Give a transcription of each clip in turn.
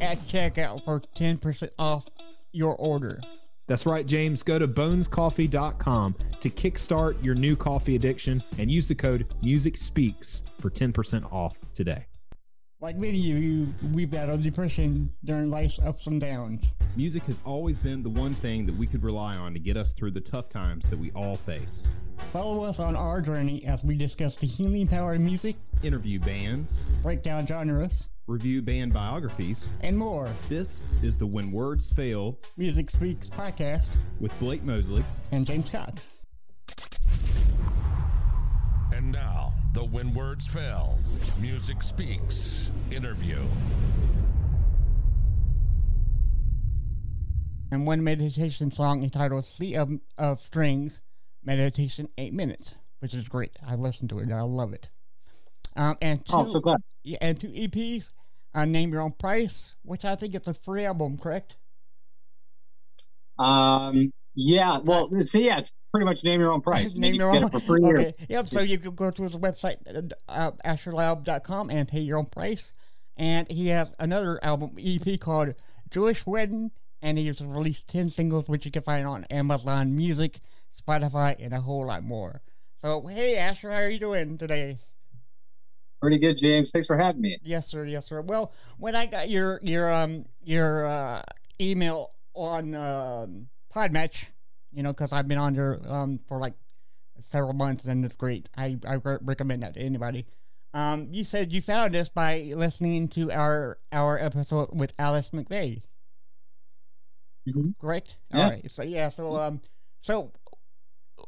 at checkout for 10% off your order. That's right, James. Go to bonescoffee.com to kickstart your new coffee addiction and use the code Music Speaks for 10% off today. Like many of you, we've battled depression during life's ups and downs. Music has always been the one thing that we could rely on to get us through the tough times that we all face. Follow us on our journey as we discuss the healing power of music, Interview bands, break down genres, review band biographies. and more. This is the When Words Fail Music Speaks podcast with Blake Mosley. and James Cox. And now, the When Words Fail Music Speaks interview. And one meditation song entitled Sea of, of Strings, Meditation 8 Minutes, which is great. I listened to it. I love it. Um, and two, Oh, so glad. Yeah, and two EPs, uh, Name Your Own Price, which I think it's a free album, correct? Um, yeah, well, it's, yeah, it's pretty much name your own price. Name you your own. for free. or- Okay. Yep. So you can go to his website, uh, asherlaub.com, and pay your own price. And he has another album EP called Jewish Wedding, and he has released ten singles, which you can find on Amazon Music, Spotify, and a whole lot more. So hey, Asher, how are you doing today? Pretty good, James. Thanks for having me. Yes, sir. Yes, sir. Well, when I got your your um your uh, email on um, Podmatch, you know, because I've been on there um for like several months, and it's great. I I recommend that to anybody. Um, you said you found us by listening to our our episode with Alice McVeigh, Mhm. correct? Yeah. All right. So yeah. So um. So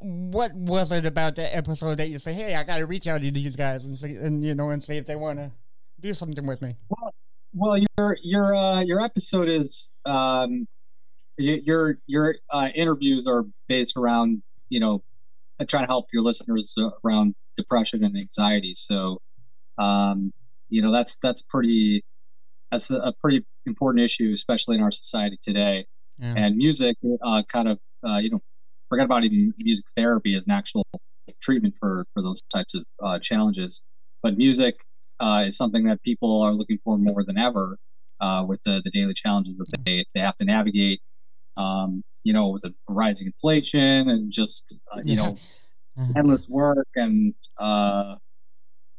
what was it about that episode that you say, "Hey, I got to reach out to these guys and see, and you know, and see if they want to do something with me"? Well, your your uh, your episode is um, your your uh, interviews are based around you know trying to help your listeners around depression and anxiety. So, um, you know that's that's pretty that's a, a pretty important issue, especially in our society today. Yeah. and music uh, kind of uh, you know forget about even music therapy as an actual treatment for for those types of uh, challenges. But music uh, is something that people are looking for more than ever uh, with the, the daily challenges that they, they have to navigate um, you know with the rising inflation and just uh, you know Mhm. endless work and uh,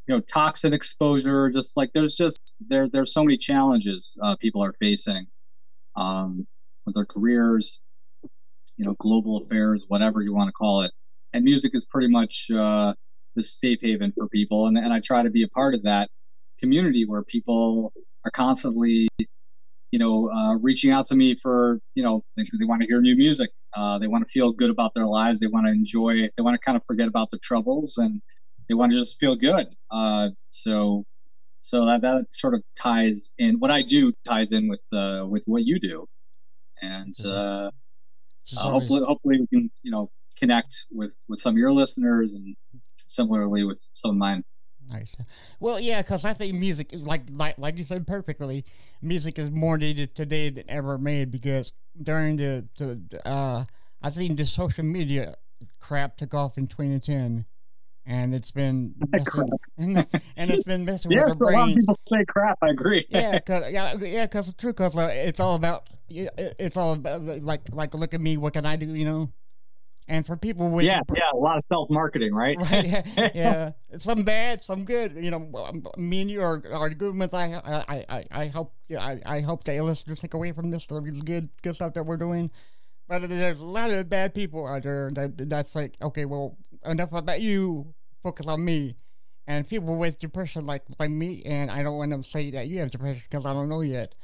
you know toxin exposure just like there's just there there's so many challenges uh, people are facing um, with their careers you know global affairs whatever you want to call it. And music is pretty much uh, the safe haven for people. And, and i try to be a part of that community where people are constantly you know uh, reaching out to me for you know they, they want to hear new music. Uh, they want to feel good about their lives. They want to enjoy they want to kind of forget about their troubles and they want to just feel good. Uh, so so that, that sort of ties in what i do ties in with uh, with what you do. And uh, uh, hopefully hopefully we can you know connect with with some of your listeners and similarly with some of mine Nice. Well, yeah, because I think music, like like like you said perfectly, music is more needed today than ever made because during the the uh, I think the social media crap took off in 2010, and it's been messing, and, and it's been messing yeah with so our a lot of people say crap i agree yeah, cause yeah, yeah, cause it's true. Cause uh, it's all about it's all about like like look at me, what can I do? You know, And for people with yeah, yeah, a lot of self marketing, right? right, yeah, yeah, some bad, some good. You know, um, me and you are, are good ones. I I I I hope yeah, I, I hope that listeners take away from this the good good stuff that we're doing. But there's a lot of bad people out there that that's like okay, well, enough about you. Focus on me. And people with depression like like me, and I don't want to say that you have depression because I don't know yet.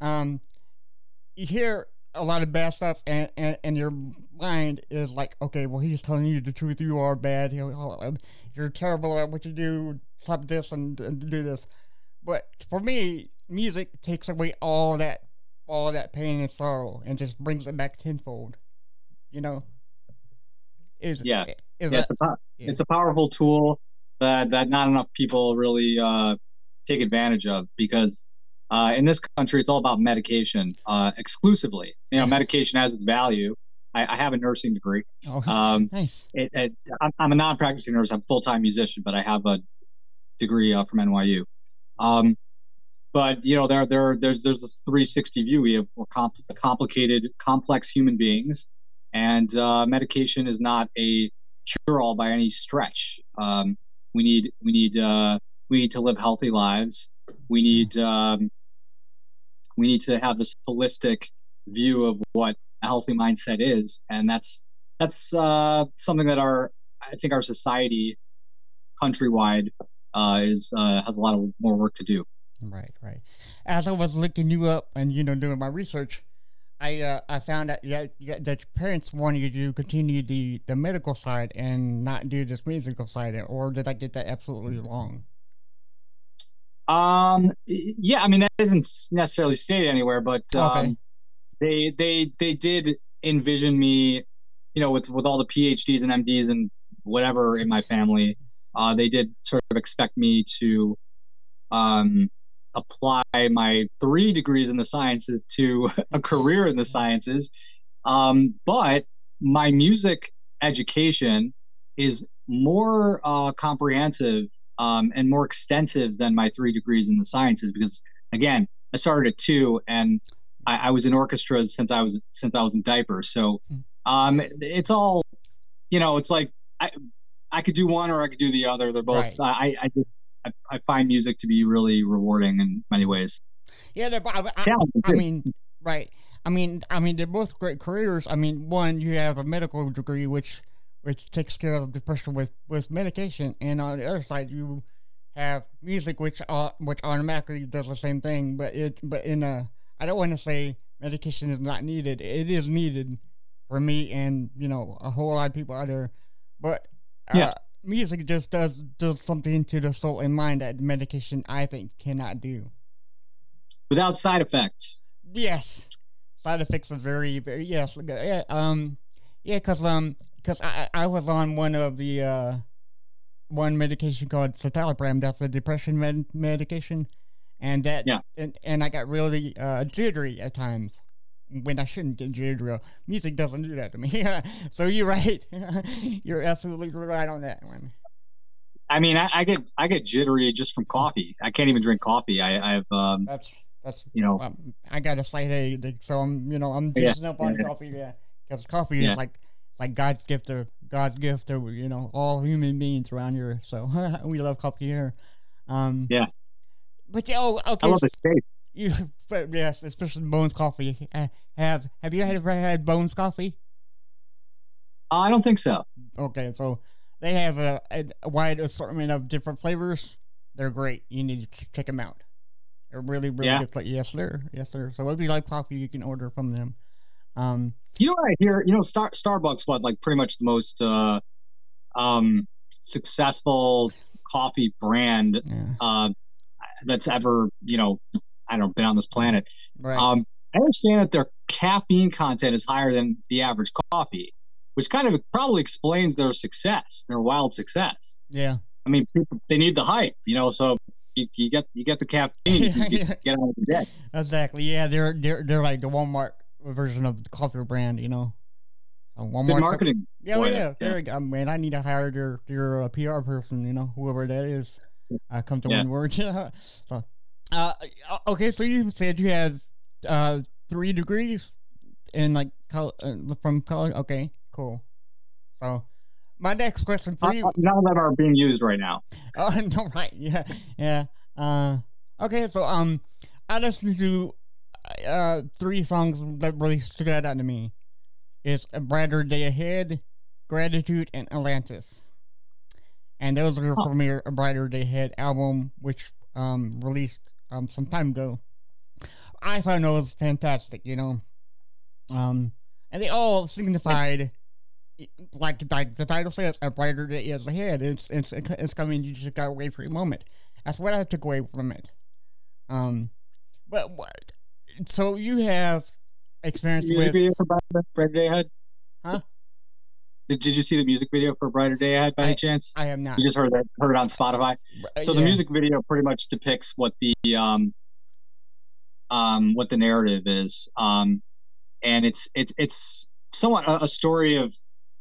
Um, you hear a lot of bad stuff, and, and, and your mind is like, okay, well, he's telling you the truth. You are bad. You're terrible at what you do. Stop this and, and do this. But for me, music takes away all that, all that pain and sorrow, and just brings it back tenfold. You know. Is yeah. Is yeah, that, it's, a, yeah. it's a powerful tool that that not enough people really uh, take advantage of because uh, in this country, it's all about medication uh, exclusively. You know, medication has its value. I, I have a nursing degree. Oh, um, nice. It, it, I'm, I'm, a non-practicing nurse. I'm a full-time musician, but I have a degree uh, from NYU. Um, but you know, there, there, there's, there's this 360 view. We have comp- complicated, complex human beings, and uh, medication is not a cure-all by any stretch. Um, we need, we need, uh, we need to live healthy lives. We need um, we need to have this holistic view of what a healthy mindset is, and that's that's uh, something that our I think our society countrywide uh, is uh, has a lot of more work to do. Right, right. As I was looking you up and you know doing my research, I uh, I found that yeah, that your parents wanted you to continue the the medical side and not do this musical side, or did I get that absolutely wrong? Um, yeah, I mean that isn't necessarily stated anywhere, but um, okay. they they they did envision me, you know, with with all the PhDs and MDs and whatever in my family. Uh, they did sort of expect me to um, apply my three degrees in the sciences to a career in the sciences. Um, but my music education is more uh, comprehensive um, and more extensive than my three degrees in the sciences because again i started at two and i, I was in orchestras since i was since i was in diapers so hmm. um, it's all you know it's like i i could do one or i could do the other they're both right. i i just I, I, find music to be really rewarding in many ways yeah I, I, I mean right i mean i mean they're both great careers i mean one you have a medical degree which which takes care of depression with, with medication, and on the other side you have music, which uh, which automatically does the same thing. But it but in a I don't want to say medication is not needed. It is needed for me and you know a whole lot of people out there. But uh, yeah. Music just does does something to the soul and mind that medication I think cannot do. Without side effects. Yes, side effects are very very yes. Yeah, um, yeah, cause um, because I, I was on one of the uh, one medication called citalopram. That's a depression med- medication, and that yeah. and, and I got really uh, jittery at times when I shouldn't get jittery. Music doesn't do that to me. so you're right. you're absolutely right on that one. I mean, I, I, get I get jittery just from coffee. I can't even drink coffee. I, I've um, that's that's you know um, I got a slight headache, so I'm you know I'm just yeah. up on yeah. coffee. Yeah, because coffee is like like God's gift to God's gift to you know all human beings around here. So we love coffee here. Um, yeah. But oh, okay. I love the taste. You, yes, especially Bones Coffee. Uh, have Have you ever had Bones Coffee? I don't think so. Okay, so they have a, a, wide assortment of different flavors. They're great. You need to check them out. They're really, really yeah. good. Yes, sir. Yes, sir. So if you like coffee, you can order from them. Um, you know what I hear? You know, Star- Starbucks, what like pretty much the most uh, um, successful coffee brand yeah. uh, that's ever you know I don't know been on this planet. Right. Um, I understand that their caffeine content is higher than the average coffee, which kind of probably explains their success, their wild success. Yeah. I mean, people, they need the hype, you know. So you, you get you get the caffeine, you get, get out of the bed. Exactly. Yeah, they're they're they're like the Walmart version of the coffee brand, you know. Uh, one more marketing. Yeah, well, yeah, there yeah. Man, I need to hire your your uh, PR person, you know, whoever that is. Uh, come to yeah. one word. so, uh, okay, so you said you had uh three degrees in like col- uh, from college. Okay, cool. So, my next question for you. Uh, none of them are being used right now. Oh no, right? Yeah, yeah. Uh, okay, so um, I listened to uh three songs that really stood out to me. It's a brighter day ahead, gratitude, and Atlantis. And those are from your A Brighter Day Ahead album, which um released um some time ago. I found was fantastic, you know. Um, and they all signified like like the title says, a brighter day is ahead. It's it's it's coming. You just gotta wait for a moment. That's what I took away from it. Um, but what? So you have experience Music with video for Brighter, Day Ahead? Huh? Did, did you see the music video for Brighter Day Ahead by I- any chance? I have not. you just heard it, heard it on Spotify. So the music video pretty much depicts what the um um what the narrative is. Um and it's it's it's somewhat a, a story of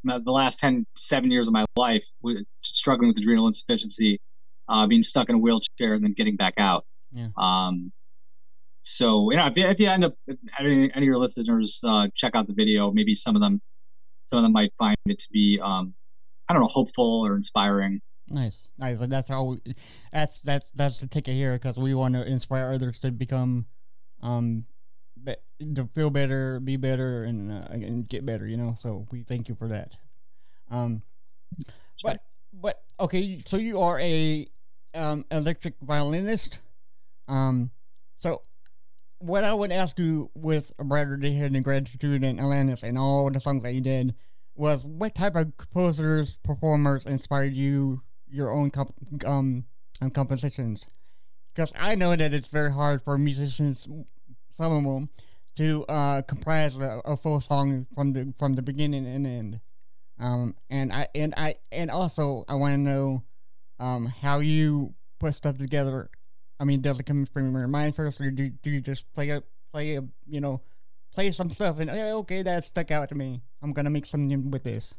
my- the last 10 7 years of my life with struggling with adrenal insufficiency, uh being stuck in a wheelchair and then getting back out. Yeah. Um so you know if you, if you end up any, any of your listeners uh check out the video, maybe some of them some of them might find it to be um I don't know hopeful or inspiring. Nice, nice. And that's all. We, that's that's that's the ticket here because we want to inspire others to become, um, be, to feel better, be better, and uh, and get better. You know. So we thank you for that. Um, but but okay. So you are a um electric violinist. Um, so what I would ask you with a brighter day and gratitude and Atlantis and all the songs that you did was what type of composers, performers inspired you your own comp- um, um compositions? Because I know that it's very hard for musicians, some of them, to uh, comprise a, a full song from the from the beginning and end. Um, and I and I and also I want to know um, how you put stuff together. I mean, does it come from your mind first, or do, do you just play a play a you know play some stuff and "Eh, okay that stuck out to me. I'm gonna make something with this.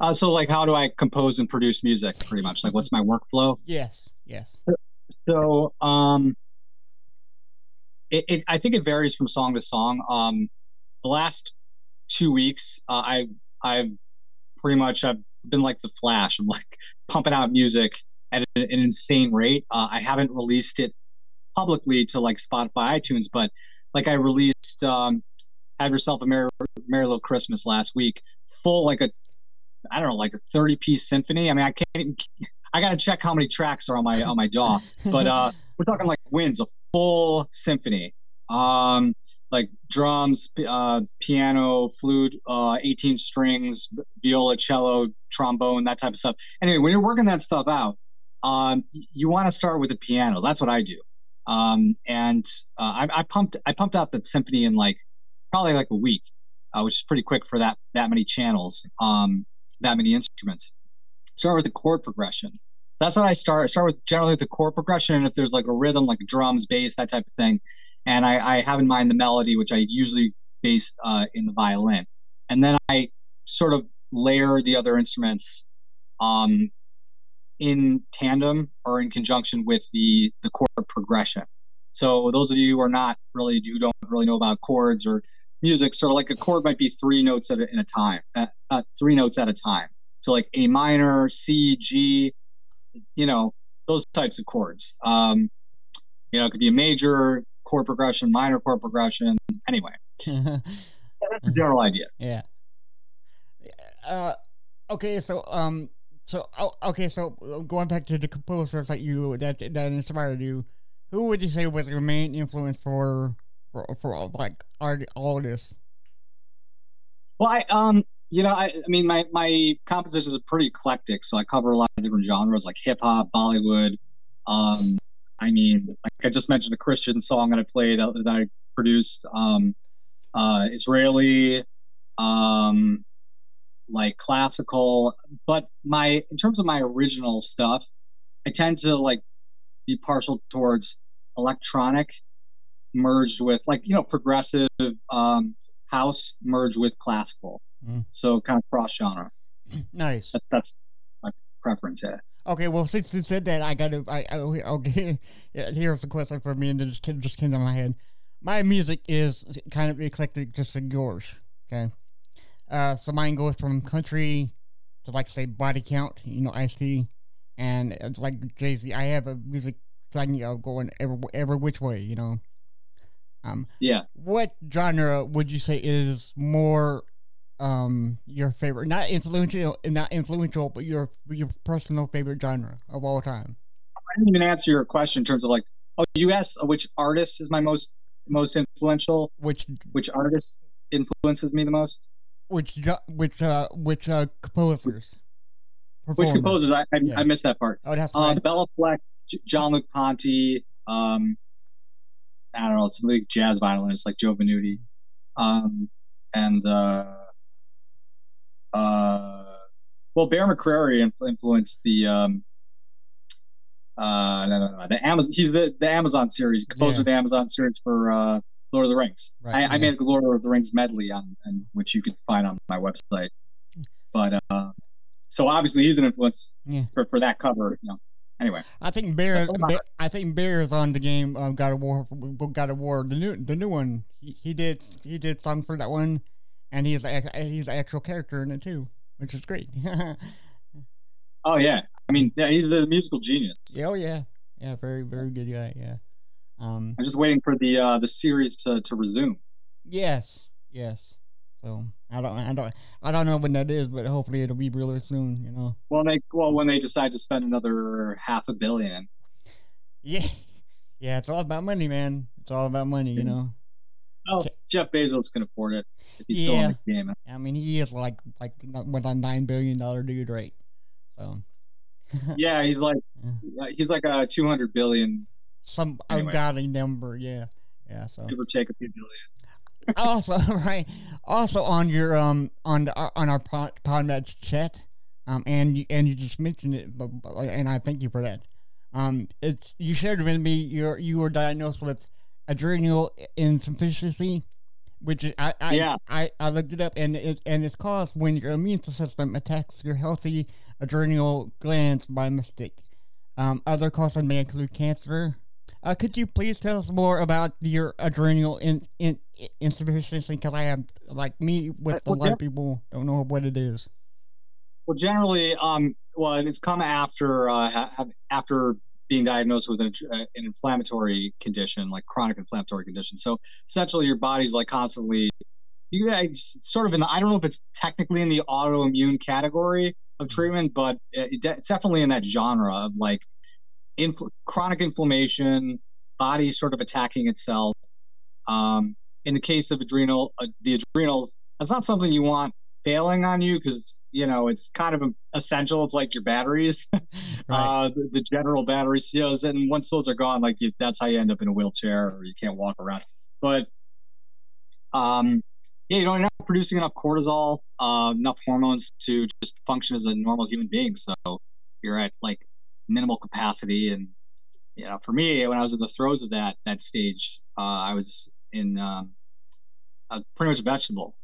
Uh, so like how do I compose and produce music pretty much? Like what's my workflow? Yes, yes. So um it, it I think it varies from song to song. Um the last two weeks uh, I've I've pretty much I've been like the flash. I'm like pumping out music at an, an insane rate. Uh, I haven't released it publicly to like Spotify, iTunes, but like I released um Have Yourself a Merry, Merry Little Christmas last week, full like a I don't know, like a 30 piece symphony. I mean, I can't even, I got to check how many tracks are on my, on my DAW, but, uh, we're talking like winds, a full symphony. Um, like drums, uh, piano, flute, uh, 18 strings, viola, cello, trombone, that type of stuff. Anyway, when you're working that stuff out, um, you want to start with the piano. That's what I do. Um, and, uh, I, I pumped, I pumped out that symphony in like, probably like a week, uh, which is pretty quick for that, that many channels. Um, that many instruments. Start with the chord progression. That's what I start. I start with generally the chord progression, and if there's like a rhythm, like drums, bass, that type of thing, and I, I have in mind the melody, which I usually base uh, in the violin, and then I sort of layer the other instruments um, in tandem or in conjunction with the the chord progression. So those of you who are not really who don't really know about chords or music sort of like a chord might be three notes at a, in a time uh, uh, three notes at a time so like a minor c g you know those types of chords um you know it could be a major chord progression minor chord progression anyway that's the general idea yeah. Uh, okay, so um, so oh, okay, so going back to the composers that you that that inspired you, who would you say was your main influence for for for like art all this? well i um you know i, I mean my my compositions are pretty eclectic so i cover a lot of different genres like hip-hop bollywood. Um i mean like i just mentioned a christian song that i played uh, that i produced um uh israeli um like classical. But my in terms of my original stuff i tend to like be partial towards electronic merged with like you know progressive um house merged with classical Mm. so kind of cross genre Nice. that, that's my preference yeah Okay, well, since you said that, I gotta. I, I okay. Here's a question for me, and it just came, just came to my head. My music is kind of eclectic, just like yours. Okay, Uh, so mine goes from country to like say body count, you know, Ice T, and it's like Jay Z. I have a music thing of going every every which way, you know. Um, Yeah. what genre would you say is more um your favorite? Not influential, not influential, but your your personal favorite genre of all time. I didn't even answer your question in terms of like, oh, you asked which artist is my most most influential. Which Which artist influences me the most? which which uh which uh composers? Which composers? I I, Yeah. I missed that part. Oh, that's Uh, right. Béla Fleck, Jean-Luc Ponty. Um, I don't know, some like jazz violinists like Joe Venuti, um, and uh, uh, well, Bear McCreary influ- influenced the um, uh, no, no, no, the Amazon. He's the the Amazon series composer Yeah. of the Amazon series for uh, Lord of the Rings. Right, I, I made a Lord of the Rings medley on, and which you can find on my website. But uh, so obviously he's an influence Yeah. for, for that cover. You know. Anyway, I think Bear, Bear I think Bear is on the game. Um, God of War, God of War, the new, the new one. He, he did, he did songs for that one, and he's he's the actual character in it too, which is great. oh yeah, I mean, yeah, he's the musical genius. oh yeah, yeah, very, very good guy. Yeah. Um. I'm just waiting for the uh, the series to, to resume. Yes. Yes. So I don't, I don't, I don't know when that is, but hopefully it'll be really soon. You know. Well, they well when they decide to spend another half a billion. Yeah. Yeah. It's all about money, man. It's all about money. You know. Oh, Okay. Jeff Bezos can afford it if he's still in the game. I mean, he is like, like what a nine billion dollar dude, right? So. Yeah, he's like uh, he's like a 200 billion, some Anyway. ungodly number. Yeah, yeah. So give or take a few billion. also, right, also on your um on the, on our pod, Podmatch chat, um, and you, and you just mentioned it, but, but and I thank you for that. Um, it's you shared with me you you were diagnosed with adrenal insufficiency, which I I, Yeah. I I looked it up and it and it's caused when your immune system attacks your healthy adrenal glands by mistake. Um, other causes may include cancer. Uh, could you please tell us more about your adrenal in, in, insufficiency? Because I am like me with Uh, a well, lot of people don't know what it is. Well, generally, um, well, it's come after uh, ha- after being diagnosed with an, uh, an inflammatory condition, like chronic inflammatory condition. So essentially, your body's like constantly, you guys sort of in the. I don't know if it's technically in the autoimmune category of treatment, but it, it's definitely in that genre of like infl- chronic inflammation, body sort of attacking itself. Um, in the case of adrenal, uh, the adrenals, that's not something you want failing on you because you know it's kind of essential. It's like your batteries, uh, the, the general battery seals, and once those are gone, like you, that's how you end up in a wheelchair or you can't walk around. But um, yeah, you know, you're not producing enough cortisol, uh, enough hormones to just function as a normal human being. So you're at like minimal capacity, and you know, for me, when I was in the throes of that that stage, uh, I was in um, uh, pretty much a vegetable.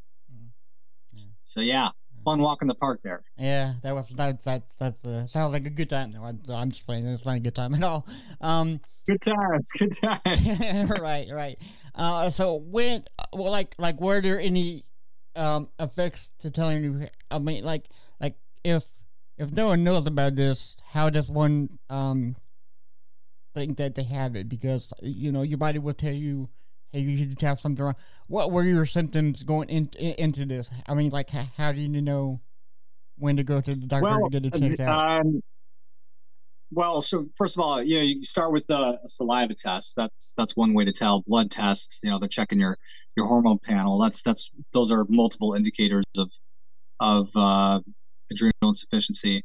So yeah, fun walk in the park there. Yeah, that was that that that's uh, sounds like a good time. No, I'm, I'm just playing. It's not a good time at all. Um, Good times, good times. right, right. Uh, so when, well, like, like, were there any um effects to telling you? I mean, like, like if if no one knows about this, how does one um think that they have it? Because you know your body will tell you, hey, you should have something wrong. What were your symptoms going in, in, into this? I mean, like, how, how do you know when to go to the doctor well, to get it checked out? um, well, so first of all, you know, you start with a, a saliva test. That's that's one way to tell. Blood tests, you know, they're checking your your hormone panel. That's that's those are multiple indicators of of uh, adrenal insufficiency,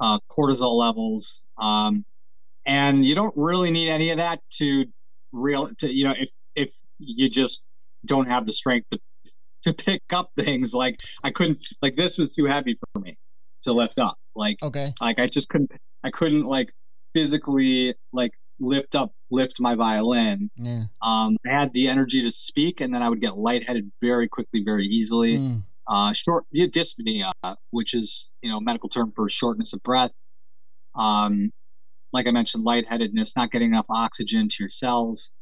uh, cortisol levels, um, and you don't really need any of that to real to you know if if you just don't have the strength to to pick up things like I couldn't like this was too heavy for me to lift up like Okay. like I just couldn't I couldn't like physically like lift up lift my violin Yeah. um I had the energy to speak and then I would get lightheaded very quickly very easily Mm. uh short yeah, dyspnea which is you know medical term for shortness of breath um like I mentioned lightheadedness not getting enough oxygen to your cells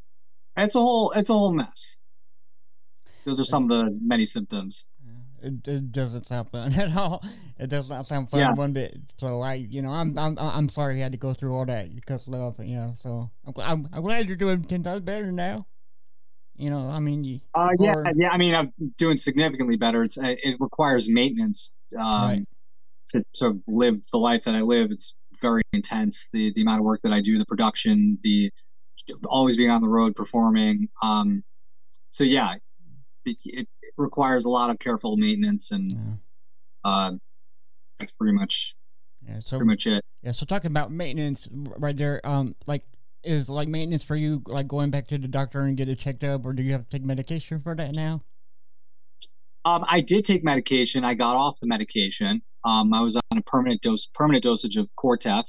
it's a whole it's a whole mess those are some of the many symptoms it, it doesn't sound fun at all. It does not sound fun Yeah. one bit. So I, you know, I'm I'm I'm sorry you had to go through all that because love. You know, so I'm I'm, I'm glad you're doing ten times better now. You know, I mean, you, Uh, yeah, Or- yeah. I mean, I'm doing significantly better. It's uh, it requires maintenance um, Right. to to live the life that I live. It's very intense. The the amount of work that I do, the production, the always being on the road performing. Um, so yeah, it, it requires a lot of careful maintenance, and yeah. uh, that's pretty much yeah. So pretty much it. yeah. So talking about maintenance right there, um, like is like maintenance for you like going back to the doctor and get it checked up, or do you have to take medication for that now? Um, I did take medication. I got off the medication. Um, I was on a permanent dose, permanent dosage of Cortef,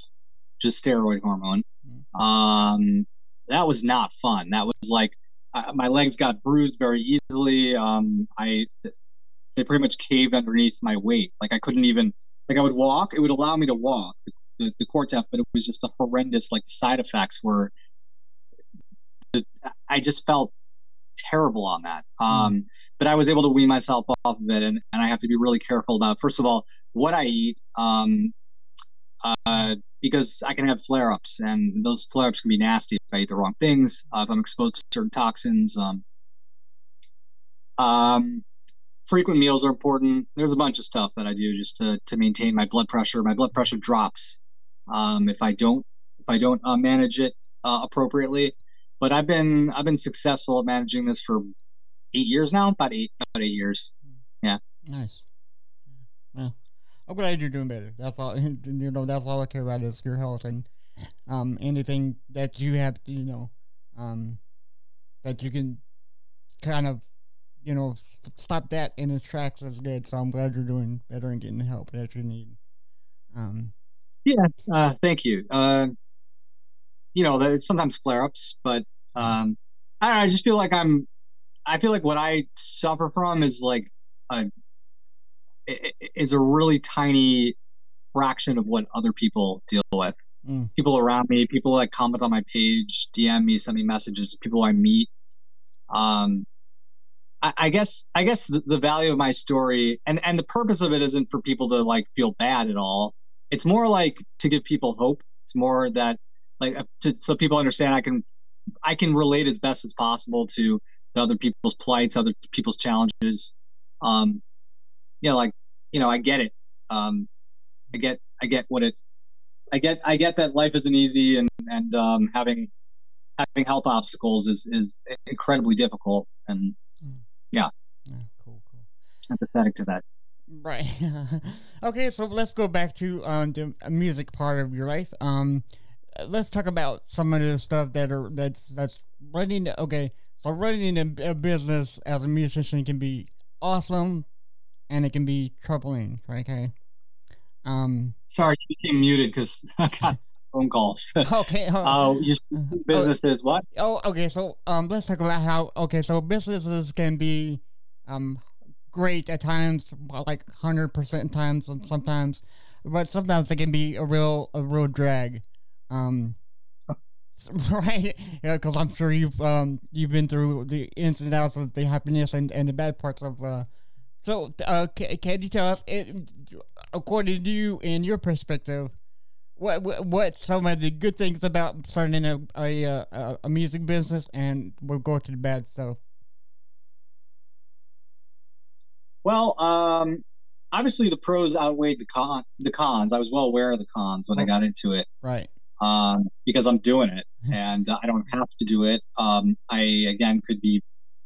just steroid hormone. Mm. Um, that was not fun. That was like uh, my legs got bruised very easily. Um, I they pretty much caved underneath my weight. Like I couldn't even like I would walk. It would allow me to walk the the, the Cortef, but it was just a horrendous like side effects were. I just felt terrible on that. Um, but I was able to wean myself off of it, and, and I have to be really careful about first of all what I eat, um, uh, because I can have flare ups, and those flare ups can be nasty if I eat the wrong things, uh, if I'm exposed to certain toxins. Um, um, frequent meals are important. There's a bunch of stuff that I do just to to maintain my blood pressure. My blood pressure drops um, if I don't if I don't uh, manage it uh, appropriately. But I've been I've been successful at managing this for eight years now, about eight about eight years. Yeah. Nice. Well, I'm glad you're doing better. That's all. You know, that's all I care about is your health and um anything that you have. To, you know, um that you can kind of you know stop that in its tracks is good. So I'm glad you're doing better and getting the help that you need. Um. Uh, thank you. Uh, you know, sometimes flare ups, but um, I, know, I just feel like I'm. I feel like what I suffer from is like a is a really tiny fraction of what other people deal with. Mm. People around me, people that comment on my page, DM me, send me messages, people I meet. Um, I, I guess I guess the, the value of my story and and the purpose of it isn't for people to like feel bad at all it's more like to give people hope it's more that like uh, to, so people understand i can i can relate as best as possible to, to other people's plights other people's challenges um you know like you know i get it um i get i get what it i get i get that life isn't easy and and um having having health obstacles is is incredibly difficult and Yeah. Cool. Cool. empathetic to that Right. okay, so let's go back to um the music part of your life. Um, let's talk about some of the stuff that are that's that's running. Okay, so running a, a business as a musician can be awesome, and it can be troubling. Right? Okay. Um. sorry you became muted because i got phone calls Okay. uh, oh your businesses what Oh, okay. So, um, let's talk about how. Okay, so businesses can be, um, great at times, like hundred percent times, and sometimes, but sometimes they can be a real, a real drag. Um, right? Yeah, because I'm sure you've, um, you've been through the ins and outs of the happiness and, and the bad parts of. Uh, so, uh, can, can you tell us, it, according to you and your perspective, what what what some of the good things about starting a a a, a music business, and we'll go to the bad stuff. Well, um, obviously the pros outweighed the con the cons. I was well aware of the cons when I got into it Right. um, because I'm doing it and uh, I don't have to do it. Um, I again could be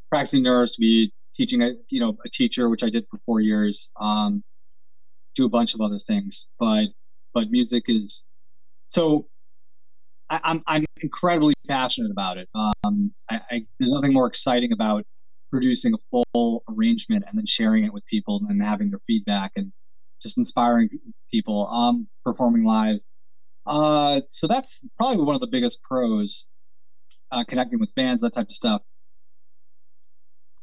practicing nurse, be teaching a you know a teacher, which I did for four years. Um, do a bunch of other things, but but music is so. I, I'm I'm incredibly passionate about it. Um, I, I, there's nothing more exciting about producing a full arrangement and then sharing it with people and having their feedback and just inspiring people. Um, performing live. Uh, so that's probably one of the biggest pros. Uh, connecting with fans, that type of stuff.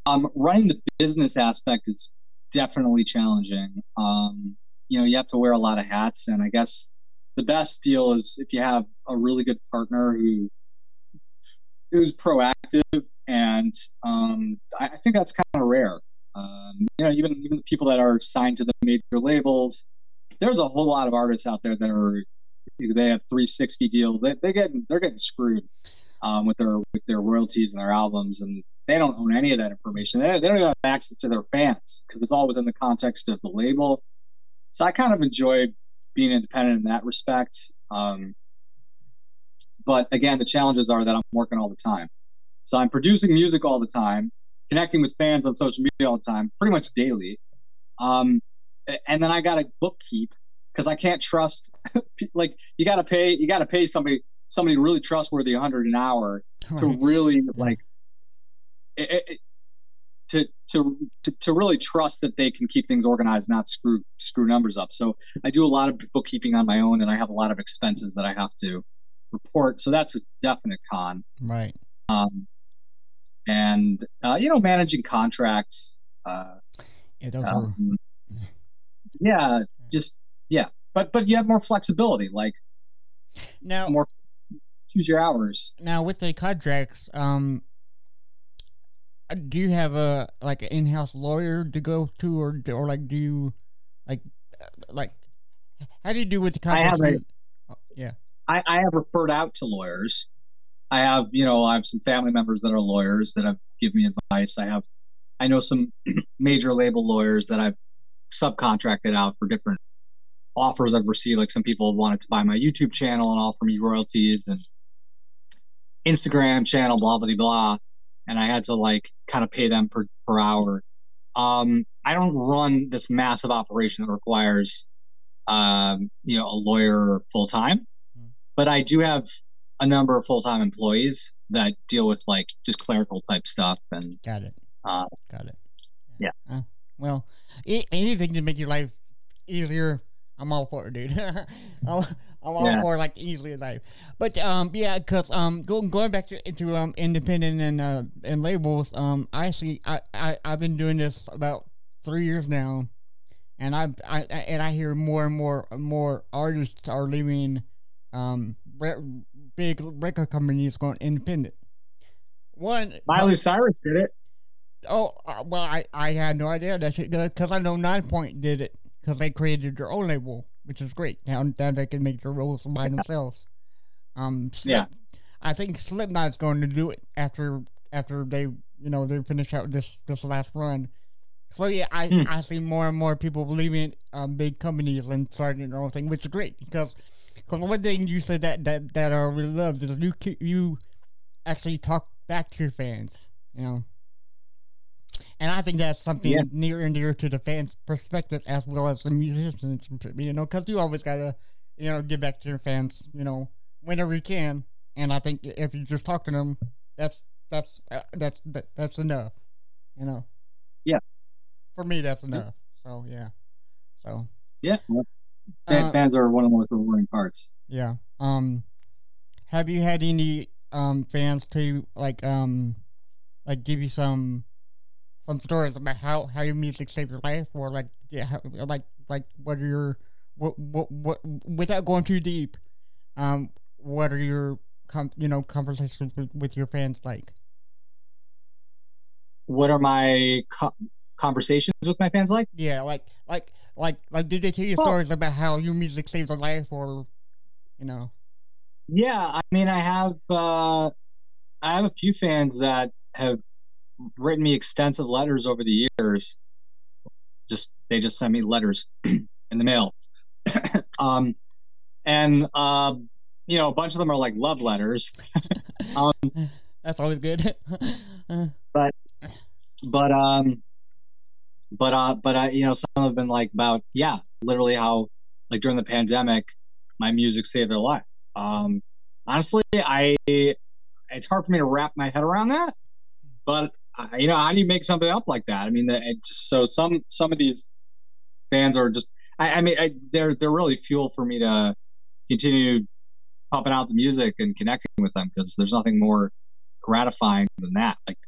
Um, running the business aspect is definitely challenging. Um, you know, you have to wear a lot of hats, and I guess the best deal is if you have a really good partner who who's proactive, and um, I, I think that's kind of rare. Um, you know, even even the people that are signed to the major labels, there's a whole lot of artists out there that are they have 360 deals. They they get they're getting screwed um, with their with their royalties and their albums, and they don't own any of that information. They, they don't even have access to their fans because it's all within the context of the label. So I kind of enjoy being independent in that respect. Um, but again, the challenges are that I'm working all the time. So I'm producing music all the time, connecting with fans on social media all the time, pretty much daily. Um, and then I got to bookkeep because I can't trust. like you got to pay, you got to pay somebody, somebody really trustworthy, 100 an hour to really like it, it, to, to to to really trust that they can keep things organized, not screw screw numbers up. So I do a lot of bookkeeping on my own, and I have a lot of expenses that I have to report. So that's a definite con. Right. Um, and uh, you know, managing contracts. Uh, yeah, um, yeah, just yeah, but but you have more flexibility. Like now, more choose your hours. Now with the contracts, um, do you have a like an in-house lawyer to go to, or or like do you like uh, like how do you do with the contracts? I have a, oh, yeah. I, I have referred out to lawyers. I have, you know, I have some family members that are lawyers that have given me advice. I have, I know some major label lawyers that I've subcontracted out for different offers I've received. Like some people wanted to buy my YouTube channel and offer me royalties and Instagram channel, blah blah blah, and I had to like kind of pay them per per hour. Um, I don't run this massive operation that requires, um, you know, a lawyer full time, mm. but I do have a number of full time employees that deal with like just clerical type stuff and got it. Uh, got it. Yeah. Uh, well, anything to make your life easier, I'm all for it, dude. I'm, All yeah. for like easily life. But um, yeah, because um, going going back to into um independent and uh and labels, um, I see I I I've been doing this about three years now, and I've I and I hear more and more more artists are leaving um re- big record companies going independent. One Miley Cyrus did it. Oh uh, well, I I had no idea that because I know Nine Point did it because they created their own label, which is great. Now, now they can make their rules by themselves. Um, Slip, yeah, I think Slipknot's going to do it after after they you know they finish out this this last run. So yeah, I hmm. I see more and more people leaving um, big companies and starting their own thing, which is great because because one thing you said that that that I really love is you you actually talk back to your fans, you know. And I think that's something yeah. near and dear to the fans' perspective as well as the musicians, you know, because you always gotta, you know, give back to your fans, you know, whenever you can. And I think if you just talk to them, that's that's uh, that's that, that's enough, you know. Yeah. For me, that's enough. So yeah. So. Yeah. Uh, fans are one of the most rewarding parts. Yeah. Um, have you had any um fans to like um like give you some some stories about how how your music saved your life or like yeah how, like like what are your what what what without going too deep um what are your com- you know conversations with, with your fans like? What are my co- conversations with my fans like? Yeah like like like like did they tell you well, stories about how your music saved their life or you know? Yeah i mean i have uh i have a few fans that have written me extensive letters over the years. Just they just sent me letters in the mail, um, and uh, you know a bunch of them are like love letters. um, That's always good. but but um but uh but I you know some have been like about yeah literally how like during the pandemic my music saved their life. Um, honestly, I it's hard for me to wrap my head around that, but you know, how do you make something up like that? I mean, so some some of these fans are just. I, I mean, I, they're they're really fuel for me to continue pumping out the music and connecting with them because there's nothing more gratifying than that. Like,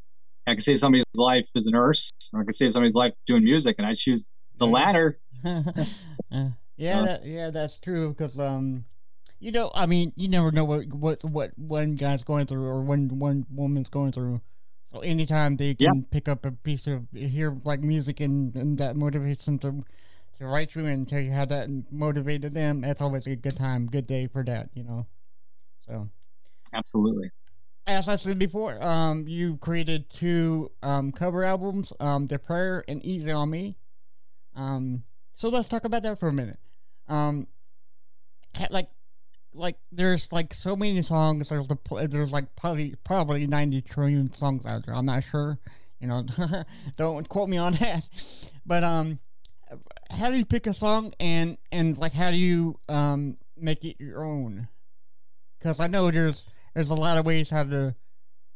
I could save somebody's life as a nurse, or I could save somebody's life doing music, and I choose the latter. yeah, that, yeah, that's true. Because um, you know, I mean, you never know what what what one guy's going through or one one woman's going through. So anytime they can pick up a piece of hear like music and, and that motivates them to to write you and tell you how that motivated them, that's always a good time, good day for that, you know. So Absolutely. as I said before, um, you created two um, cover albums, um, "The Prayer" and "Easy on Me." Um, so let's talk about that for a minute. Um, like, like there's like so many songs. There's the there's like probably probably ninety trillion songs out there. I'm not sure. You know, don't quote me on that. But um, how do you pick a song and and like how do you um make it your own? Because I know there's there's a lot of ways how to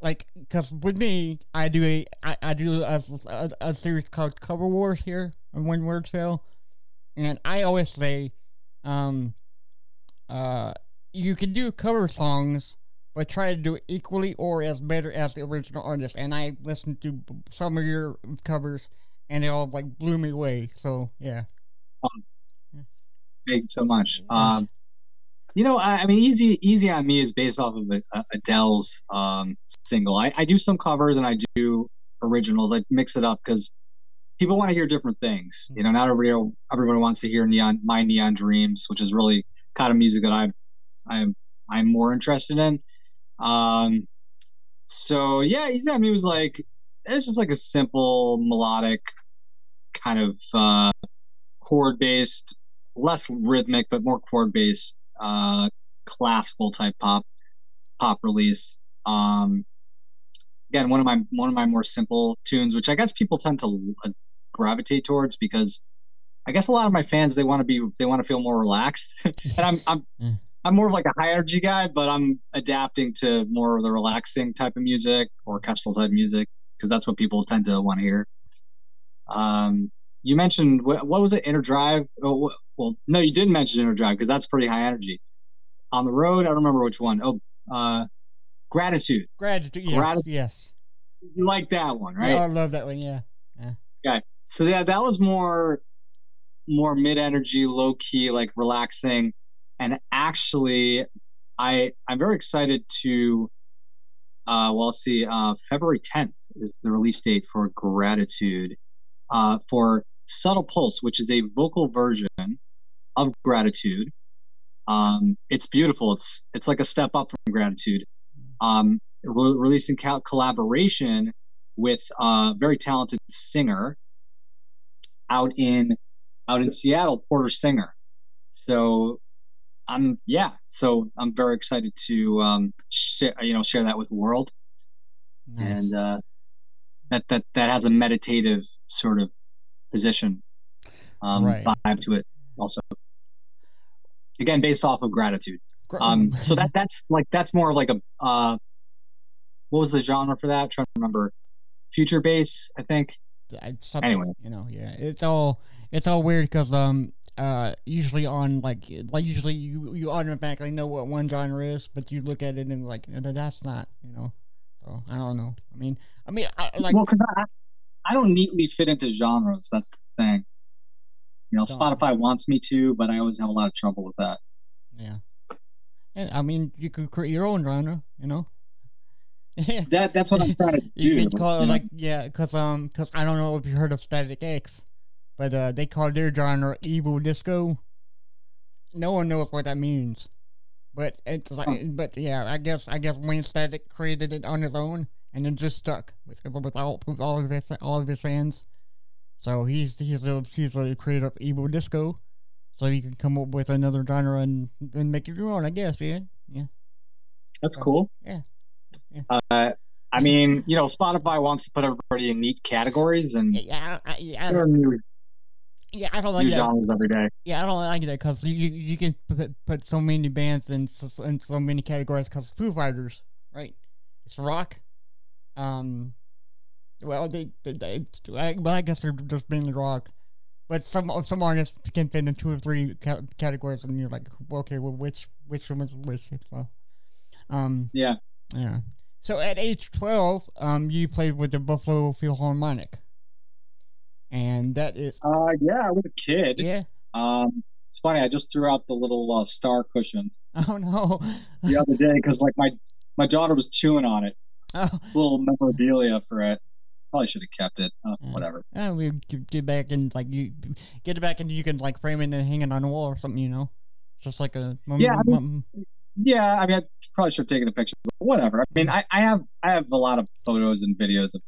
like because with me i do a i, I do a, a, a series called cover wars here on when words fail and i always say um uh you can do cover songs but try to do it equally or as better as the original artist and i listened to some of your covers and it all like blew me away so yeah Thank you so much. Um, you know, I, I mean, easy, easy on me is based off of a Adele's um, single. I, I do some covers and I do originals. I mix it up because people want to hear different things. You know, not everybody everybody wants to hear neon, my neon dreams, which is really kind of music that I'm I'm I'm more interested in. Um, so yeah, me was like it's just like a simple melodic kind of uh, chord based, less rhythmic but more chord based uh, classical type pop pop release. Um, again, one of my one of my more simple tunes, which I guess people tend to uh, gravitate towards because I guess a lot of my fans they want to be they want to feel more relaxed, and I'm I'm Mm. I'm more of like a high energy guy, but I'm adapting to more of the relaxing type of music, orchestral type music, because that's what people tend to want to hear. Um, you mentioned what, what was it, Inner Drive? Oh, well, no, you didn't mention Inner Drive because that's pretty high energy. On the road, I don't remember which one. Oh, uh, Gratitude. gratitude yes, Gratitude. yes. You like that one, right? Yeah, i love that one yeah Okay. so yeah, that was more more mid energy, low key, like relaxing. And actually, I I'm very excited to. Uh, well, see. Uh, February 10th is the release date for Gratitude. Uh, for Subtle Pulse, which is a vocal version of Gratitude. Um, it's beautiful. It's it's like a step up from Gratitude. Um, re- releasing co- collaboration with a very talented singer out in out in Seattle, Porter Singer. So I'm yeah, so I'm very excited to um share you know share that with the world nice. and uh that that that has a meditative sort of position um Right. vibe to it also. Again based off of gratitude. Um so that that's like that's more of like a uh what was the genre for that? trying to remember. Future bass, I think. I- something, Anyway. you know, yeah, it's all it's all weird because um uh usually on like like usually you you automatically know what one genre is, but you look at it and like "Uh, that's not you know. So I don't know. I mean, I mean, I, like well, because I, I don't neatly fit into genres. That's the thing. You know. Spotify wants me to, but I always have a lot of trouble with that. yeah, and I mean you could create your own genre, you know. Yeah. That that's what I'm trying to do. You can call it like yeah, cause um, cause I don't know if you heard of Static X, but uh, they call their genre evil disco. No one knows what that means, but it's like, but yeah, I guess I guess Wayne Static created it on his own and then just stuck with with all with all of his all of his fans. So he's he's a he's a creator of evil disco. So you can come up with another genre and, and make it your own, I guess. Yeah, yeah. That's cool. Yeah. Yeah. Uh, I mean, you know, Spotify wants to put everybody in neat categories, and Yeah, I, I, yeah, I, yeah, I don't like new that. genres every day. Yeah, I don't like that because you, you can put, put so many bands in so, in so many categories. Because Foo Fighters, right? It's rock. Um, well, they, they, they I, well, I guess they're just mainly rock. But some some artists can fit in two or three ca- categories, and you're like, okay, well, which which one is which? So, um, Yeah. yeah. So at age twelve, um, you played with the Buffalo Philharmonic, and that is Uh, yeah, I was a kid. yeah. Um, it's funny. I just threw out the little uh, star cushion Oh no. the other day because, like, my my daughter was chewing on it, Oh, little memorabilia for it. Probably should have kept it. Uh, Yeah. Whatever. uh, we get get back and like you get it back and you can like frame it and hang it on the wall or something. You know, just like a Yeah, I mean- Yeah, I mean, I probably should have taken a picture, but whatever. I mean, I, I have I have a lot of photos and videos of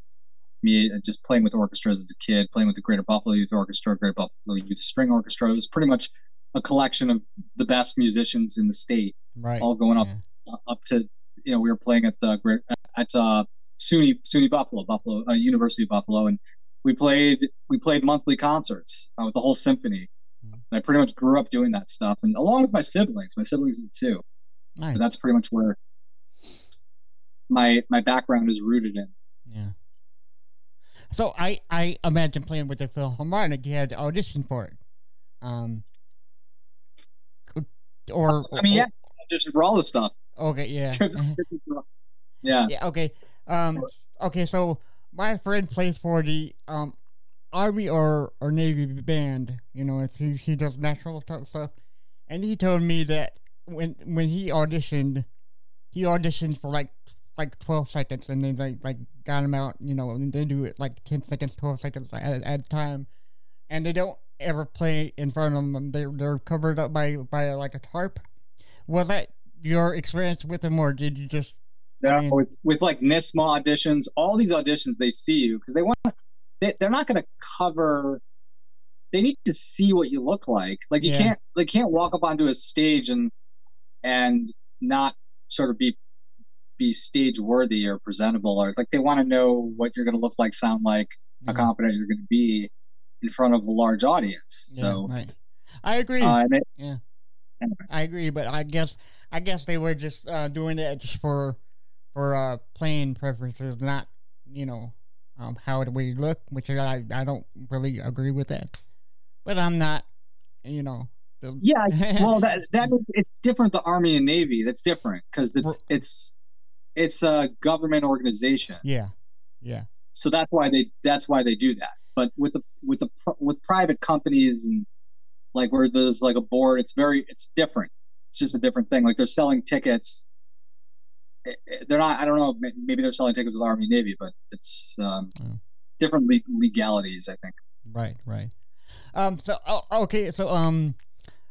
me uh, just playing with orchestras as a kid, playing with the Greater Buffalo Youth Orchestra, Greater Buffalo Youth String Orchestra. It was pretty much a collection of the best musicians in the state, right. all going up yeah. up to you know we were playing at the great at uh SUNY SUNY Buffalo Buffalo uh, University of Buffalo and we played we played monthly concerts uh, with the whole symphony Mhm. and I pretty much grew up doing that stuff and along with my siblings my siblings did too Nice. but that's pretty much where my my background is rooted in Yeah. So I I imagine playing with the Philharmonic, you had to audition for it. Um. Or I mean yeah just for all this stuff Okay. Yeah. yeah yeah. Okay. Um. Okay. So my friend plays for the um Army or or Navy band. You know, it's, he he does national type stuff, and he told me that when when he auditioned, he auditioned for like like twelve seconds, and then like like got them out. You know, and they do it like ten seconds, twelve seconds at, at a time, and they don't ever play in front of them. They they're covered up by by like a tarp. Was that your experience with them, or did you just mean- with, with like NISMA auditions, all these auditions, they see you because they want. They, they're not going to cover. They need to see what you look like. Like you Yeah. can't. They can't walk up onto a stage and and not sort of be be stage worthy or presentable or like they want to know what you're going to look like, sound like, how confident you're going to be in front of a large audience. Yeah, So, right. I agree. uh, it, yeah, anyway. I agree. But I guess I guess they were just uh, doing that just for for uh, playing preferences, not you know um, how it we look, which I I don't really agree with that. But I'm not, you know. the- yeah, well that that it's different the army and navy that's different because it's it's it's a government organization yeah, yeah, so that's why they that's why they do that but with the with the with private companies and like where there's like a board it's very it's different it's just a different thing like they're selling tickets they're not i don't know maybe they're selling tickets with army navy but it's um, Oh. different legalities i think right, right. Um. So oh, okay. So um.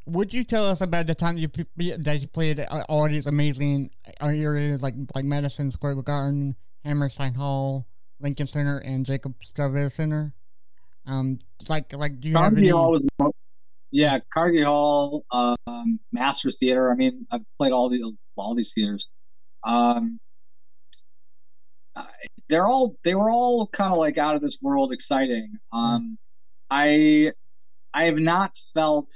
Would you tell us about the time you that you played all these amazing areas like like Madison Square Garden, Hammerstein Hall, Lincoln Center, and Jacob Straville Center? Um, like like do you have Carnegie any? Hall was yeah, Carnegie Hall, um, Master Theater. I mean, I've played all the all these theaters. Um, they're all they were all kind of like out of this world exciting. Um, I I have not felt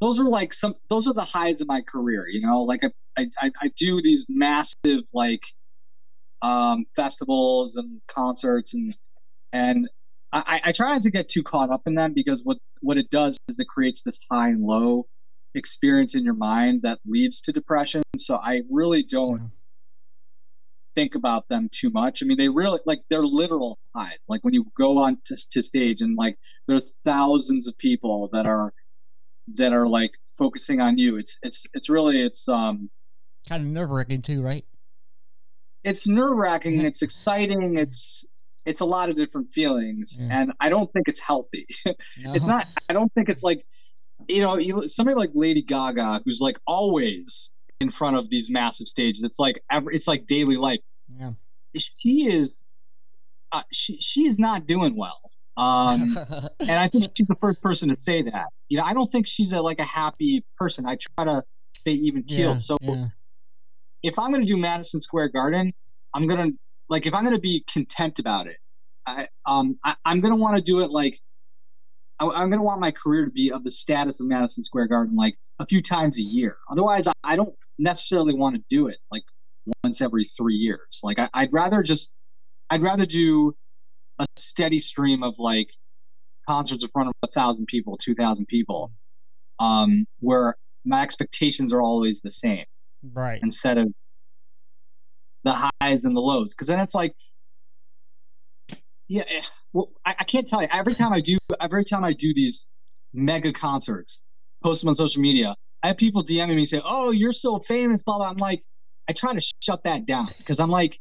those are like some those are the highs of my career. You know, like I I, I, do these massive like um, festivals and concerts and and I, I try not to get too caught up in them because what what it does is it creates this high and low experience in your mind that leads to depression. So I really don't Yeah. think about them too much. I mean, they really like they're literal highs. Like when you go on to, to stage and like there's thousands of people that are that are like focusing on you. It's it's it's really it's um Kind of nerve wracking too, right? it's nerve wracking. It's exciting. It's it's a lot of different feelings, Yeah. and I don't think it's healthy. No. it's not. I don't think it's like you know you, somebody like Lady Gaga who's like always in front of these massive stages. It's like every, it's like daily life. Yeah. She is. Uh, she she's not doing well. Um, and I think she's the first person to say that. You know, I don't think she's a, like a happy person. I try to stay even keeled. yeah, so yeah, if I'm going to do Madison Square Garden, I'm going to like if I'm going to be content about it. I um I, I'm going to want to do it like I, I'm going to want my career to be of the status of Madison Square Garden like a few times a year. Otherwise, I, I don't necessarily want to do it like once every three years. Like I, I'd rather just I'd rather do a steady stream of like concerts in front of a thousand people, two thousand people, um, where my expectations are always the same right. instead of the highs and the lows. Because then it's like, yeah, eh, well, I, I can't tell you. Every time I do, every time I do these mega concerts, post them on social media, I have people DMing me say, "Oh, you're so famous," blah blah. I'm like, I try to shut that down because I'm like,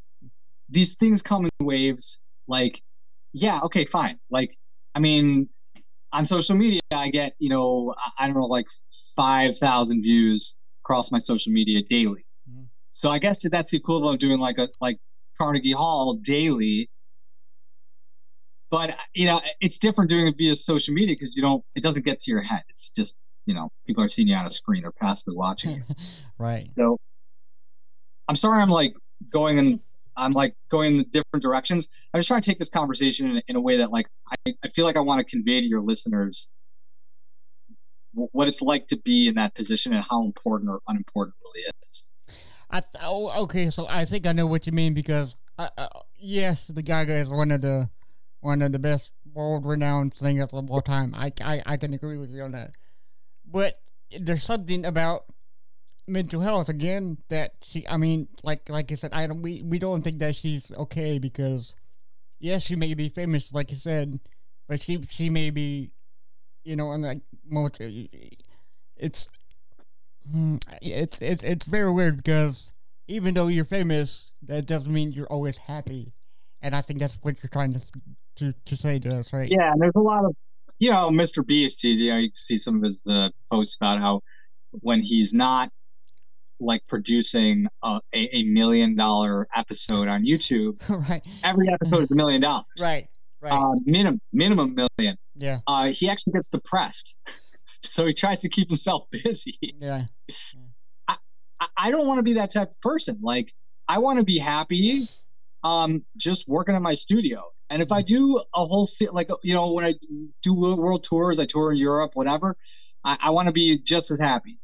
these things come in waves. Like, yeah, okay, fine. Like, I mean, on social media, I get, you know, I don't know, like 5,000 views across my social media daily. Mm-hmm. So I guess that's the equivalent of doing like a, like Carnegie Hall daily. But, you know, it's different doing it via social media because you don't, it doesn't get to your head. It's just, you know, people are seeing you on a screen or passively watching you. right. So I'm sorry I'm like going in I'm like going in different directions. I'm just trying to take this conversation in, in a way that like I, I feel like I want to convey to your listeners what it's like to be in that position and how important or unimportant really is. I th- oh, okay, so I think I know what you mean because uh, uh, yes, the Gaga is one of the one of the best world-renowned singers of all time. I, I I can agree with you on that. But there's something about mental health again that she i mean like like i said i don't we, we don't think that she's okay because yes she may be famous like you said but she she may be you know and like most it's hmm, it's it's it's very weird because even though you're famous that doesn't mean you're always happy. And i think that's what you're trying to to, to say to us right? Yeah and there's a lot of you know mr beast you know you see some of his uh, posts about how when he's not like producing a, a, a million dollar episode on YouTube. right. Every episode is a million dollars. Right. Right. Uh, minimum minimum million. Yeah. Uh, he actually gets depressed, so he tries to keep himself busy. Yeah. I I don't want to be that type of person. Like I want to be happy, um, just working in my studio. And if I do a whole like you know when I do world tours, I tour in Europe, whatever. I, I want to be just as happy.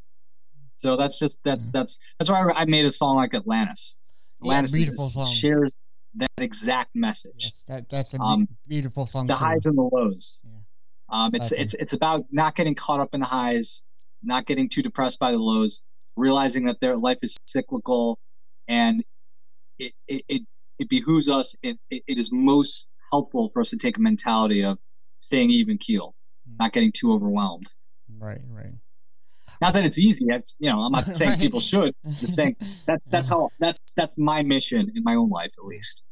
So that's just that that's that's why I made a song like Atlantis. Atlantis yeah, is, shares that exact message. Yes, that, that's a um, beautiful song. The too. highs and the lows. Yeah. Um, it's it's it's about not getting caught up in the highs, not getting too depressed by the lows, realizing that their life is cyclical, and it it it, it behooves us. It, it, it is most helpful for us to take a mentality of staying even keeled, mm. not getting too overwhelmed. Right, right. Not that it's easy. That's you know, I'm not saying right. people should. I'm just saying that's that's how that's that's my mission in my own life at least.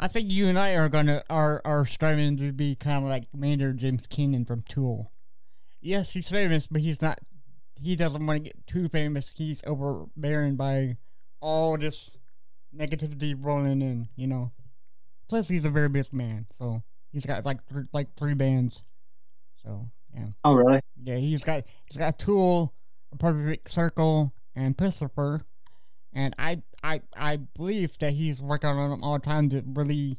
I think you and I are gonna are are striving to be kind of like Maynard James Keenan from Tool. Yes, he's famous, but he's not. He doesn't want to get too famous. He's overbearing by all this negativity rolling in. You know. Plus, he's a very big man, so he's got like th- like three bands. So yeah. Oh, really? Yeah, he's got he's got Tool, a Perfect Circle, and Puscifer, and I I I believe that he's working on them all the time to really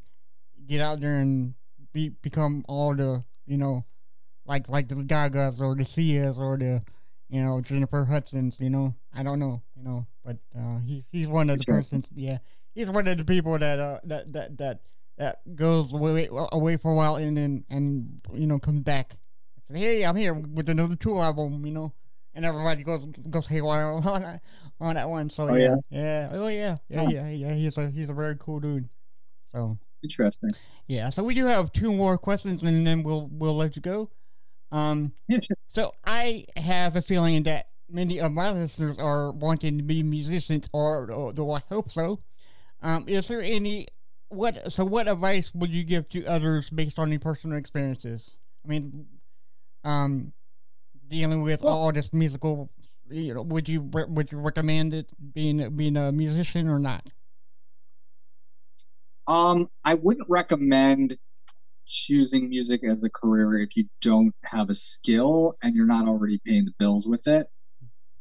get out there and be become all the you know like like the Gagas or the Sias or the you know Jennifer Hudson's. You know, I don't know. You know, but uh, he's he's one of the persons. Yeah, he's one of the people that uh that that that that goes away away for a while and then and you know comes back hey, I'm here with another Tool album, you know, and everybody goes goes haywire on that on that one. So oh, yeah, yeah, oh yeah, yeah, yeah, yeah. He's a he's a very cool dude. So interesting. Yeah, so we do have two more questions, and then we'll we'll let you go. Um, yeah, sure. So I have a feeling that many of my listeners are wanting to be musicians, or, or do I hope so. Um, is there any what? So what advice would you give to others based on your personal experiences? I mean, um, dealing with well, all this musical. You know, would you would you recommend it being being a musician or not? Um, I wouldn't recommend choosing music as a career if you don't have a skill and you're not already paying the bills with it.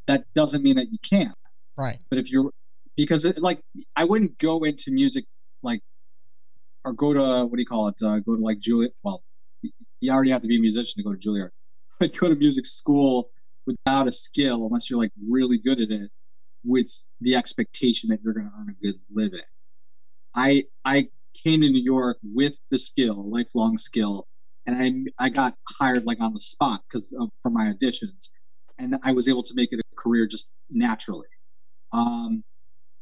That doesn't mean that you can't. Right. But if you're because it, like I wouldn't go into music like or go to what do you call it? Uh, go to like Juilliard. Well, you already have to be a musician to go to Juilliard. But go to music school without a skill, unless you're like really good at it, with the expectation that you're going to earn a good living. I I came to New York with the skill, lifelong skill, and I I got hired like on the spot because of for my auditions, and I was able to make it a career just naturally. Um,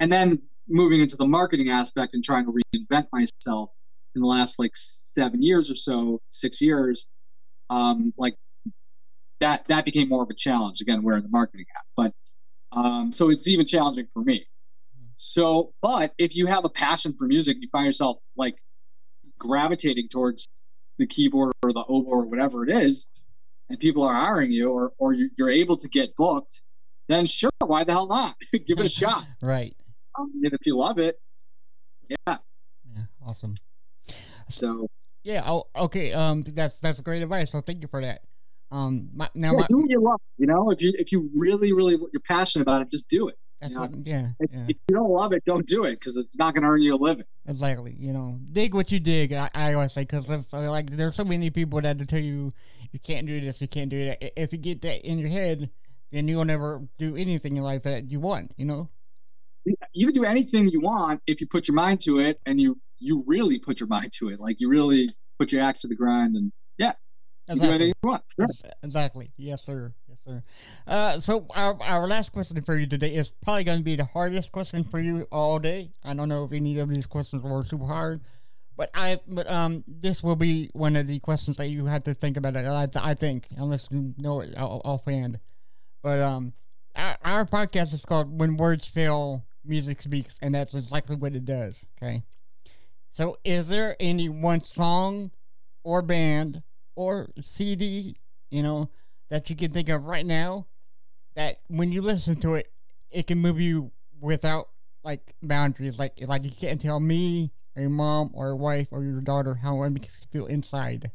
and then moving into the marketing aspect and trying to reinvent myself in the last like seven years or so, six years, um, like that that became more of a challenge again. We're in the marketing hat, but um, so it's even challenging for me. So, but if you have a passion for music, you find yourself like gravitating towards the keyboard or the oboe or whatever it is, and people are hiring you, or or you're able to get booked, then sure, why the hell not? Give it a shot. Right. Um, and if you love it, yeah. Yeah. Awesome. So Yeah. Oh, okay. Um, that's that's great advice. So thank you for that. Um, my, now yeah, my, do what you love. You know, if you if you really really you're passionate about it, just do it. that's yeah. what, yeah, If, yeah, if you don't love it, don't do it because it's not going to earn you a living. exactly. You know, dig what you dig. I, I always say because if uh, like there's so many people that tell you you can't do this, you can't do that. If you get that in your head, then you will never do anything in life that you want. You know. You can do anything you want if you put your mind to it, and you you really put your mind to it. Like you really put your axe to the grind, and yeah, want. Sure. Exactly. Yes, sir. Yes, sir. Uh, so our, our last question for you today is probably going to be the hardest question for you all day. I don't know if any of these questions were super hard, but I but um this will be one of the questions that you have to think about. It. I, I think unless you know it offhand, but um our podcast is called When Words Fail, Music Speaks, and that's exactly what it does. Okay. So, is there any one song or band or CD, you know, that you can think of right now that when you listen to it, it can move you without like boundaries. Like, like you can't tell me, or your mom, or your wife, or your daughter how it makes you feel inside.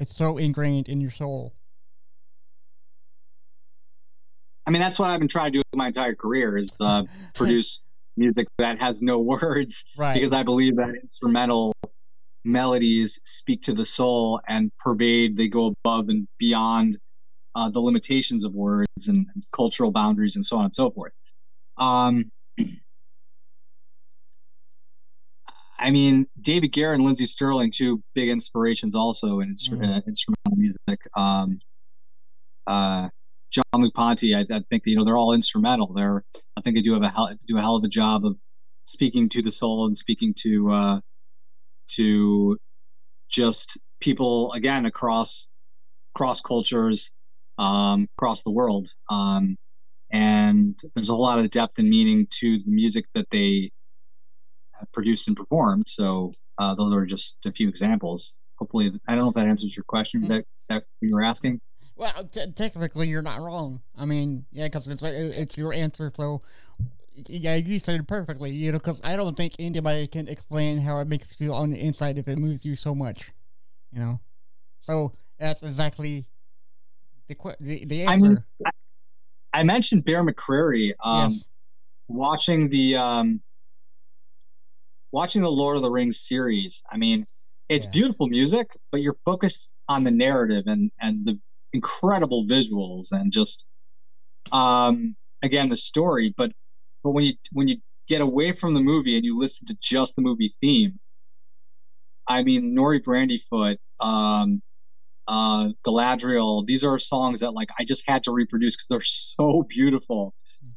It's so ingrained in your soul. I mean, that's what I've been trying to do my entire career is uh, produce music that has no words Right. because I believe that instrumental melodies speak to the soul and pervade. They go above and beyond uh, the limitations of words and cultural boundaries and so on and so forth. Um, I mean, David Garrett and Lindsey Stirling, two big inspirations also in instru- Mhm. uh, instrumental music. Um, uh, John Luke Ponty, I, I think you know they're all instrumental. They're, I think they do have a hell, do a hell of a job of speaking to the soul and speaking to uh, to just people again across cross cultures, um, across the world. Um, and there's a whole lot of depth and meaning to the music that they have produced and performed. So uh, those are just a few examples. Hopefully, I don't know if that answers your question. Is that that you were asking? Well, t- technically, you're not wrong. I mean, yeah, because it's it's your answer. So, yeah, you said it perfectly. You know, because I don't think anybody can explain how it makes you feel on the inside if it moves you so much. You know, so that's exactly the the, the answer. I mean, I, I mentioned Bear McCreary. Um, yes. watching the um watching the Lord of the Rings series. I mean, it's Yeah. beautiful music, but you're focused on the narrative and and the incredible visuals and just um again the story. But but when you when you get away from the movie and you listen to just the movie theme, I mean, Nori Brandyfoot, um, uh, Galadriel. These are songs that like I just had to reproduce because they're so beautiful,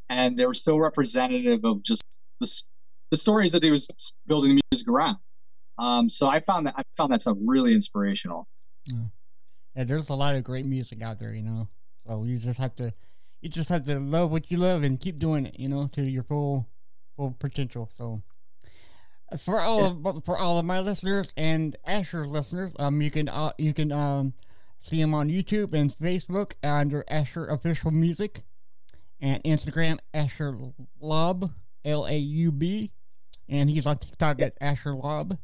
and they were so representative of just the the stories that he was building the music around. Um, so I found that I found that stuff really inspirational. Yeah, there's a lot of great music out there, you know. So you just have to, you just have to love what you love and keep doing it, you know, to your full, full potential. So, uh, for all of, for all of my listeners and Asher's listeners, um, you can uh, you can um see him on YouTube and Facebook under Asher Official Music, and Instagram Asher Laub L A U B, and he's on TikTok at Asher Laub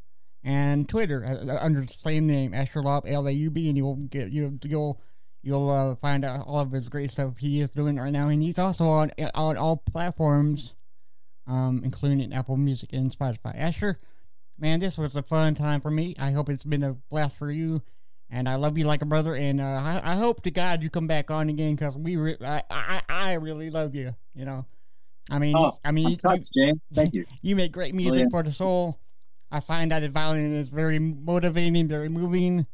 and Twitter uh, under the same name, Asher Laub L A U B, and you'll get you you'll you'll uh, find out all of his great stuff he is doing right now, and he's also on on all platforms, um, including Apple Music and Spotify. Asher, man, this was a fun time for me. I hope it's been a blast for you, and I love you like a brother. And uh, I, I hope to God you come back on again because we re- I, I I really love you. You know, I mean, Oh, I mean, you- James. Thank you. you make great music Brilliant. for the soul. I find that the violin is very motivating, very moving.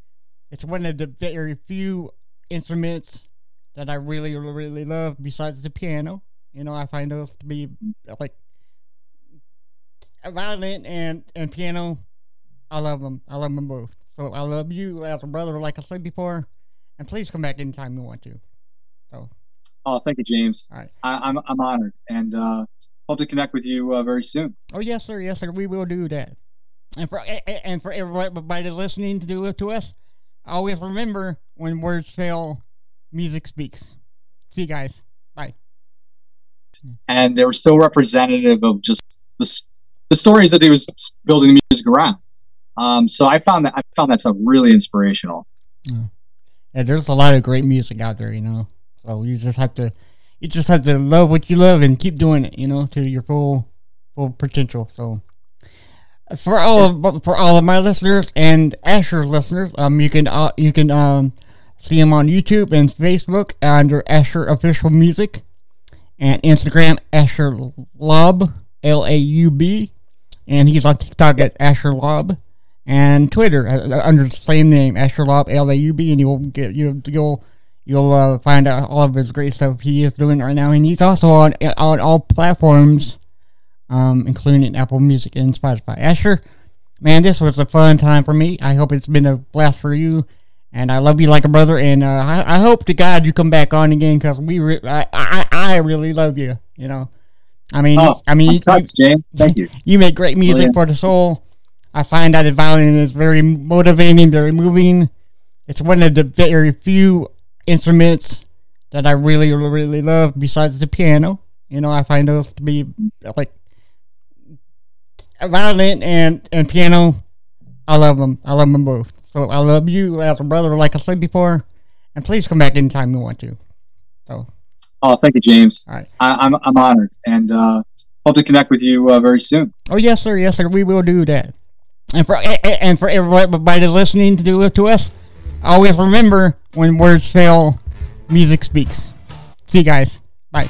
It's one of the very few instruments that I really, really love besides the piano. You know, I find those to be like a violin and, and piano. I love them. I love them both. So I love you as a brother, like I said before. And please come back anytime you want to. So, Oh, thank you, James. all right. I, I'm I'm honored, and uh, hope to connect with you uh, very soon. Oh yes, sir. Yes, sir. We will do that. And for and for everybody listening to do it to us, always remember when words fail, music speaks. See you guys. Bye. And they were so representative of just the, the stories that he was building the music around. Um, so I found that I found that stuff really inspirational. Yeah. yeah, there's a lot of great music out there, you know. So you just have to you just have to love what you love and keep doing it, you know, to your full full potential. So for all of, for all of my listeners and Asher listeners, um, you can uh, you can um see him on YouTube and Facebook under Asher Official Music, and Instagram Asher Laub L A U B, and he's on TikTok at Asher Laub, and Twitter uh, uh, under the same name Asher Laub L A U B, and you'll get you you'll you'll uh, find out all of his great stuff he is doing right now, and he's also on on all platforms um, including Apple Music and Spotify. Asher, man, this was a fun time for me. I hope it's been a blast for you. And I love you like a brother. And uh, I, I, hope to God you come back on again because we, re- I, I, I really love you. You know, I mean, oh, I mean, touched, James. Thank you. You make great music for the soul. I find that the violin is very motivating, very moving. It's one of the very few instruments that I really, really love besides the piano. You know, I find those to be like violin and and piano. I love them. I love them both. So I love you as a brother, like I said before. And please come back anytime you want to. So. Oh, thank you, James. All right. I, am I'm, I'm honored and uh, hope to connect with you uh, very soon. Oh yes, sir. Yes, sir. We will do that. And for and for everybody listening to do it to us, always remember when words fail, music speaks. See you guys. Bye.